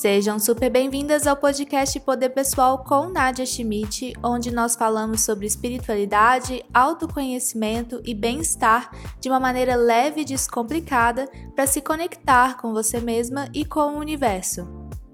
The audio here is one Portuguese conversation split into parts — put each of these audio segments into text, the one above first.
Sejam super bem-vindas ao podcast Poder Pessoal com Nadia Schmidt, onde nós falamos sobre espiritualidade, autoconhecimento e bem-estar de uma maneira leve e descomplicada para se conectar com você mesma e com o universo.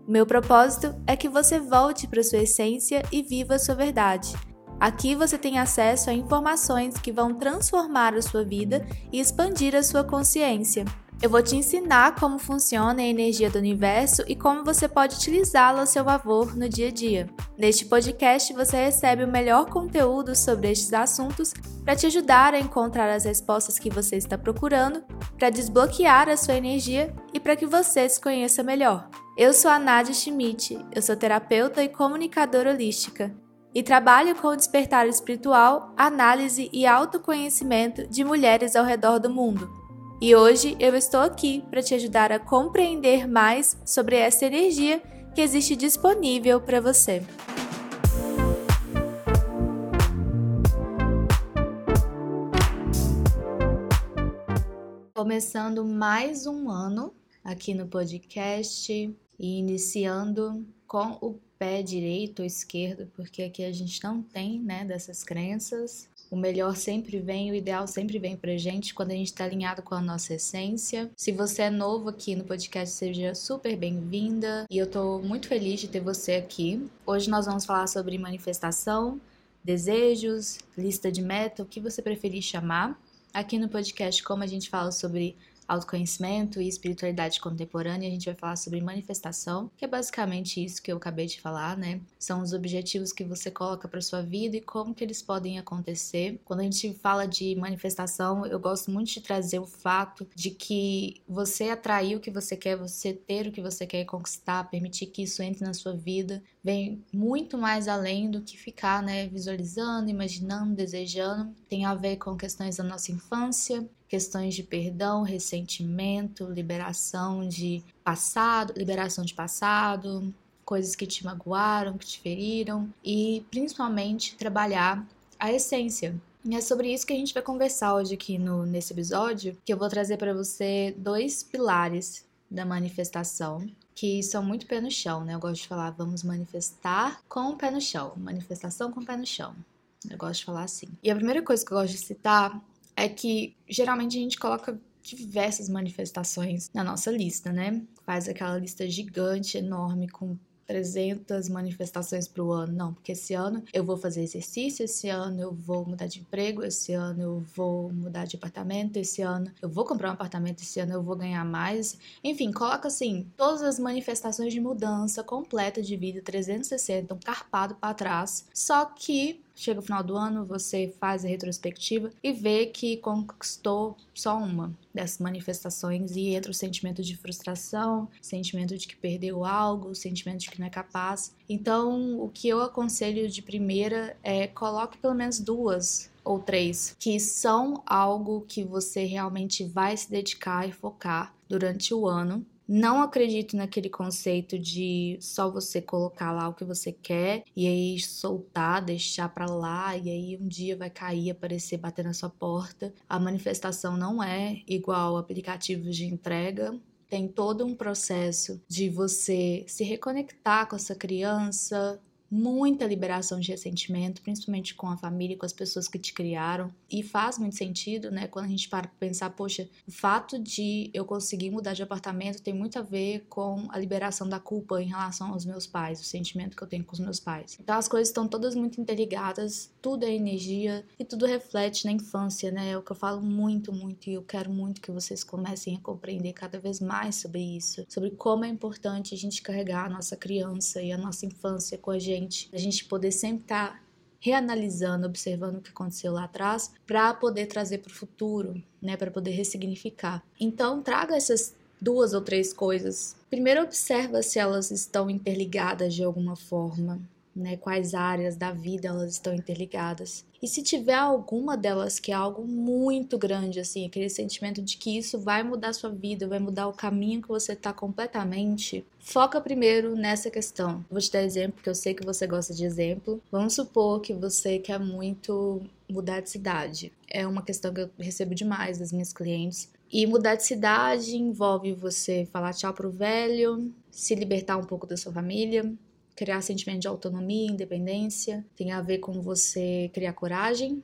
Meu propósito é que você volte para sua essência e viva sua verdade. Aqui você tem acesso a informações que vão transformar a sua vida e expandir a sua consciência. Eu vou te ensinar como funciona a energia do universo e como você pode utilizá-la a seu favor no dia a dia. Neste podcast, você recebe o melhor conteúdo sobre estes assuntos para te ajudar a encontrar as respostas que você está procurando, para desbloquear a sua energia e para que você se conheça melhor. Eu sou a Nadia Schmidt, eu sou terapeuta e comunicadora holística e trabalho com o despertar espiritual, análise e autoconhecimento de mulheres ao redor do mundo. E hoje eu estou aqui para te ajudar a compreender mais sobre essa energia que existe disponível para você. Começando mais um ano aqui no podcast e iniciando com o pé direito ou esquerdo, porque aqui a gente não tem, né, dessas crenças. O melhor sempre vem, o ideal sempre vem pra gente quando a gente tá alinhado com a nossa essência. Se você é novo aqui no podcast, seja super bem-vinda e eu tô muito feliz de ter você aqui. Hoje nós vamos falar sobre manifestação, desejos, lista de meta, o que você preferir chamar. Aqui no podcast, como a gente fala sobre autoconhecimento e espiritualidade contemporânea, a gente vai falar sobre manifestação, que é basicamente isso que eu acabei de falar, né? São os objetivos que você coloca para sua vida e como que eles podem acontecer. Quando a gente fala de manifestação, eu gosto muito de trazer o fato de que você atrair o que você quer, você ter o que você quer conquistar, permitir que isso entre na sua vida, vem muito mais além do que ficar, né, visualizando, imaginando, desejando. Tem a ver com questões da nossa infância, questões de perdão, ressentimento, liberação de passado, liberação de passado, coisas que te magoaram, que te feriram e principalmente trabalhar a essência. E é sobre isso que a gente vai conversar hoje aqui no, nesse episódio, que eu vou trazer para você dois pilares da manifestação que são muito pé no chão, né? Eu gosto de falar, vamos manifestar com o pé no chão, manifestação com o pé no chão. Eu gosto de falar assim. E a primeira coisa que eu gosto de citar é que geralmente a gente coloca diversas manifestações na nossa lista, né? Faz aquela lista gigante, enorme, com 300 manifestações para o ano. Não, porque esse ano eu vou fazer exercício, esse ano eu vou mudar de emprego, esse ano eu vou mudar de apartamento, esse ano eu vou comprar um apartamento, esse ano eu vou ganhar mais. Enfim, coloca assim todas as manifestações de mudança completa de vida 360, um carpado para trás. Só que chega o final do ano, você faz a retrospectiva e vê que conquistou só uma dessas manifestações e entra o sentimento de frustração, sentimento de que perdeu algo, sentimento de que não é capaz. Então, o que eu aconselho de primeira é coloque pelo menos duas ou três que são algo que você realmente vai se dedicar e focar durante o ano não acredito naquele conceito de só você colocar lá o que você quer e aí soltar, deixar para lá e aí um dia vai cair, aparecer, bater na sua porta. A manifestação não é igual aplicativos de entrega. Tem todo um processo de você se reconectar com essa criança, muita liberação de ressentimento, principalmente com a família, com as pessoas que te criaram. E faz muito sentido, né? Quando a gente para pra pensar, poxa, o fato de eu conseguir mudar de apartamento tem muito a ver com a liberação da culpa em relação aos meus pais, o sentimento que eu tenho com os meus pais. Então as coisas estão todas muito interligadas, tudo é energia e tudo reflete na infância, né? É o que eu falo muito, muito e eu quero muito que vocês comecem a compreender cada vez mais sobre isso, sobre como é importante a gente carregar a nossa criança e a nossa infância com a gente gente, a gente poder sempre estar tá reanalisando, observando o que aconteceu lá atrás, para poder trazer para o futuro, né, para poder ressignificar. Então, traga essas duas ou três coisas. Primeiro, observa se elas estão interligadas de alguma forma né, quais áreas da vida elas estão interligadas. E se tiver alguma delas que é algo muito grande, assim, aquele sentimento de que isso vai mudar sua vida, vai mudar o caminho que você está completamente, foca primeiro nessa questão. Vou te dar exemplo, porque eu sei que você gosta de exemplo. Vamos supor que você quer muito mudar de cidade. É uma questão que eu recebo demais das minhas clientes E mudar de cidade envolve você falar tchau pro velho, se libertar um pouco da sua família, criar sentimento de autonomia, independência. Tem a ver com você criar coragem,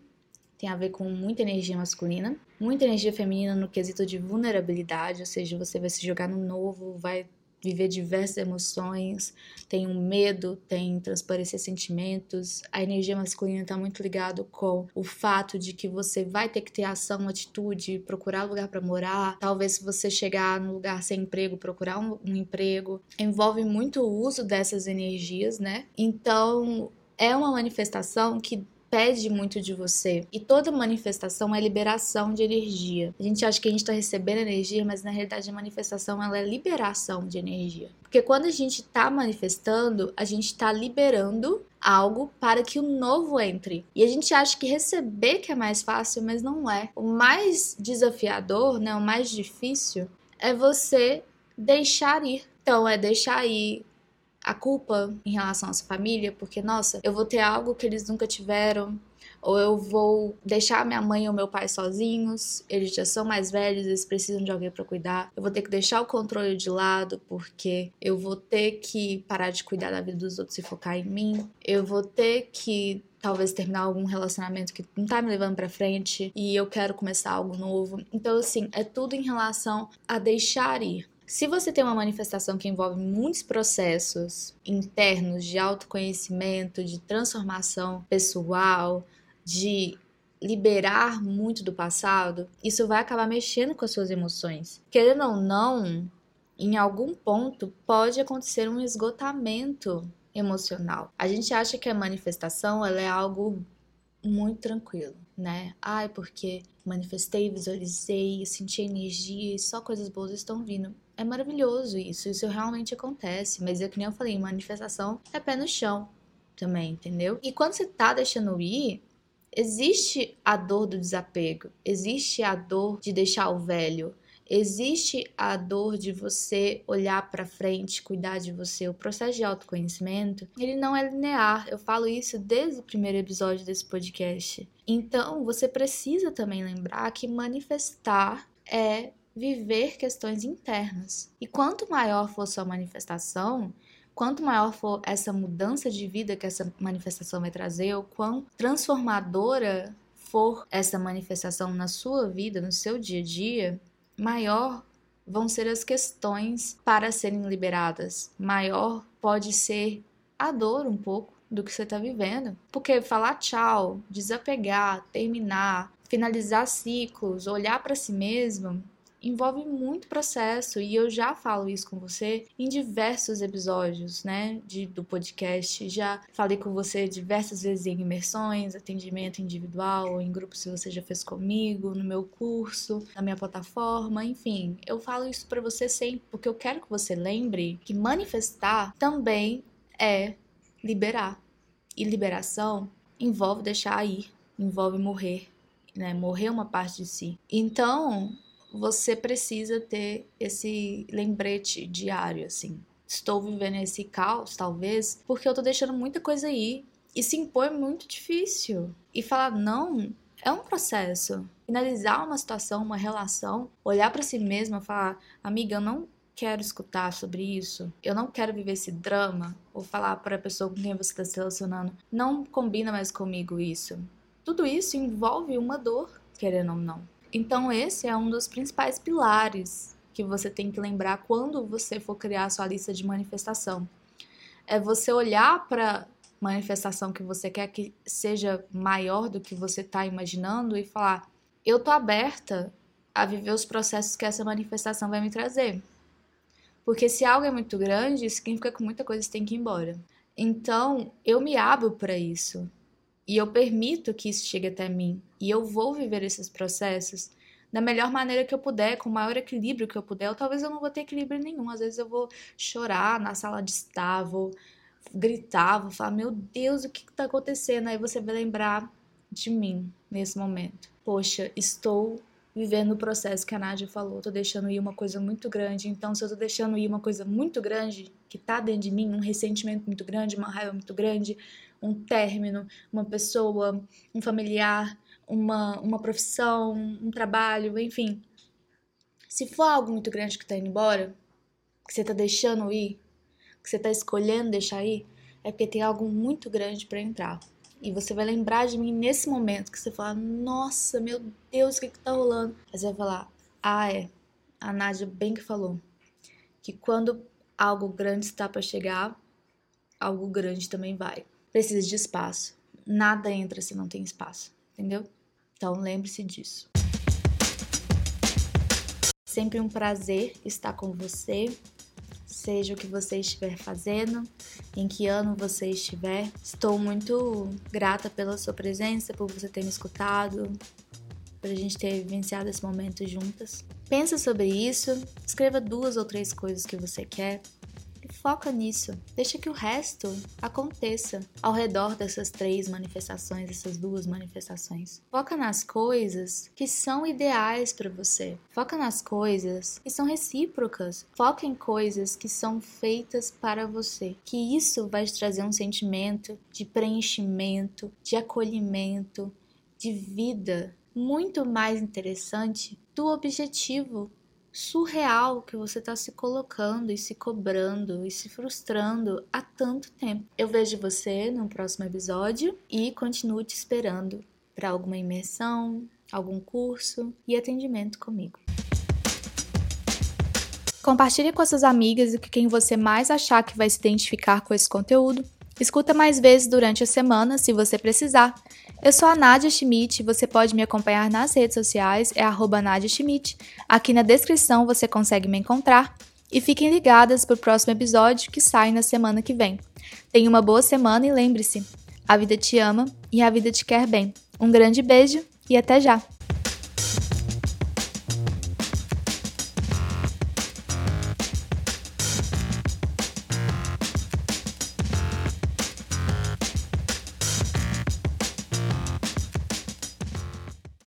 tem a ver com muita energia masculina, muita energia feminina no quesito de vulnerabilidade, ou seja, você vai se jogar no novo, vai viver diversas emoções, tem um medo, tem transparecer sentimentos. A energia masculina está muito ligado com o fato de que você vai ter que ter ação, atitude, procurar lugar para morar. Talvez se você chegar no lugar sem emprego, procurar um, um emprego. Envolve muito o uso dessas energias, né? Então, é uma manifestação que pede muito de você. E toda manifestação é liberação de energia. A gente acha que a gente está recebendo energia, mas na realidade a manifestação ela é liberação de energia. Porque quando a gente está manifestando, a gente está liberando algo para que o novo entre. E a gente acha que receber que é mais fácil, mas não é. O mais desafiador, né, o mais difícil é você deixar ir. Então é deixar ir a culpa em relação à sua família, porque, nossa, eu vou ter algo que eles nunca tiveram, ou eu vou deixar minha mãe ou meu pai sozinhos, eles já são mais velhos, eles precisam de alguém para cuidar. Eu vou ter que deixar o controle de lado porque eu vou ter que parar de cuidar da vida dos outros e focar em mim. Eu vou ter que talvez terminar algum relacionamento que não tá me levando para frente e eu quero começar algo novo. Então assim, é tudo em relação a deixar ir. Se você tem uma manifestação que envolve muitos processos internos de autoconhecimento, de transformação pessoal, de liberar muito do passado, isso vai acabar mexendo com as suas emoções. Querendo ou não, em algum ponto pode acontecer um esgotamento emocional. A gente acha que a manifestação ela é algo muito tranquilo, né? Ai, porque manifestei, visualizei, senti energia e só coisas boas estão vindo é maravilhoso isso, isso realmente acontece, mas é que nem eu falei, manifestação é pé no chão também, entendeu? E quando você tá deixando ir, existe a dor do desapego, existe a dor de deixar o velho, existe a dor de você olhar para frente, cuidar de você. O processo de autoconhecimento, ele não é linear. Eu falo isso desde o primeiro episódio desse podcast. Então, você precisa também lembrar que manifestar é viver questões internas. E quanto maior for sua manifestação, quanto maior for essa mudança de vida que essa manifestação vai trazer, ou quão transformadora for essa manifestação na sua vida, no seu dia a dia, maior vão ser as questões para serem liberadas. Maior pode ser a dor um pouco do que você está vivendo. Porque falar tchau, desapegar, terminar, finalizar ciclos, olhar para si mesmo, envolve muito processo e eu já falo isso com você em diversos episódios, né, de, do podcast. Já falei com você diversas vezes em imersões, atendimento individual em grupo se você já fez comigo, no meu curso, na minha plataforma, enfim. Eu falo isso para você sempre porque eu quero que você lembre que manifestar também é liberar. E liberação envolve deixar ir, envolve morrer, né? Morrer uma parte de si. Então, você precisa ter esse lembrete diário, assim. Estou vivendo esse caos, talvez, porque eu tô deixando muita coisa aí. E se impor é muito difícil. E falar não é um processo. Finalizar uma situação, uma relação, olhar para si mesma falar: amiga, eu não quero escutar sobre isso, eu não quero viver esse drama, ou falar para a pessoa com quem você está se relacionando: não combina mais comigo isso. Tudo isso envolve uma dor, querendo ou não. Então, esse é um dos principais pilares que você tem que lembrar quando você for criar sua lista de manifestação. É você olhar para manifestação que você quer que seja maior do que você está imaginando e falar: eu tô aberta a viver os processos que essa manifestação vai me trazer. Porque se algo é muito grande, significa que muita coisa tem que ir embora. Então, eu me abro para isso. E eu permito que isso chegue até mim. E eu vou viver esses processos da melhor maneira que eu puder, com o maior equilíbrio que eu puder. Ou talvez eu não vou ter equilíbrio nenhum. Às vezes eu vou chorar na sala de estar, vou gritar, vou falar: Meu Deus, o que está acontecendo? Aí você vai lembrar de mim nesse momento. Poxa, estou vivendo o processo que a Nádia falou, tô deixando ir uma coisa muito grande. Então, se eu tô deixando ir uma coisa muito grande que tá dentro de mim, um ressentimento muito grande, uma raiva muito grande, um término, uma pessoa, um familiar, uma, uma profissão, um trabalho, enfim. Se for algo muito grande que tá indo embora, que você tá deixando ir, que você tá escolhendo deixar ir, é porque tem algo muito grande para entrar. E você vai lembrar de mim nesse momento que você fala, nossa, meu Deus, o que que tá rolando? Aí você vai falar, ah, é, a Nádia bem que falou, que quando algo grande está para chegar, algo grande também vai. Precisa de espaço. Nada entra se não tem espaço, entendeu? Então lembre-se disso. Sempre um prazer estar com você seja o que você estiver fazendo, em que ano você estiver. Estou muito grata pela sua presença, por você ter me escutado, por a gente ter vivenciado esse momento juntas. Pensa sobre isso, escreva duas ou três coisas que você quer, Foca nisso. Deixa que o resto aconteça ao redor dessas três manifestações, essas duas manifestações. Foca nas coisas que são ideais para você. Foca nas coisas que são recíprocas. Foca em coisas que são feitas para você. Que isso vai te trazer um sentimento de preenchimento, de acolhimento, de vida muito mais interessante do objetivo surreal que você está se colocando e se cobrando e se frustrando há tanto tempo. Eu vejo você no próximo episódio e continuo te esperando para alguma imersão, algum curso e atendimento comigo. Compartilhe com as suas amigas e com quem você mais achar que vai se identificar com esse conteúdo. Escuta mais vezes durante a semana, se você precisar. Eu sou a Nadia Schmidt, você pode me acompanhar nas redes sociais, é arroba Nadia Schmidt. Aqui na descrição você consegue me encontrar. E fiquem ligadas para o próximo episódio que sai na semana que vem. Tenha uma boa semana e lembre-se, a vida te ama e a vida te quer bem. Um grande beijo e até já!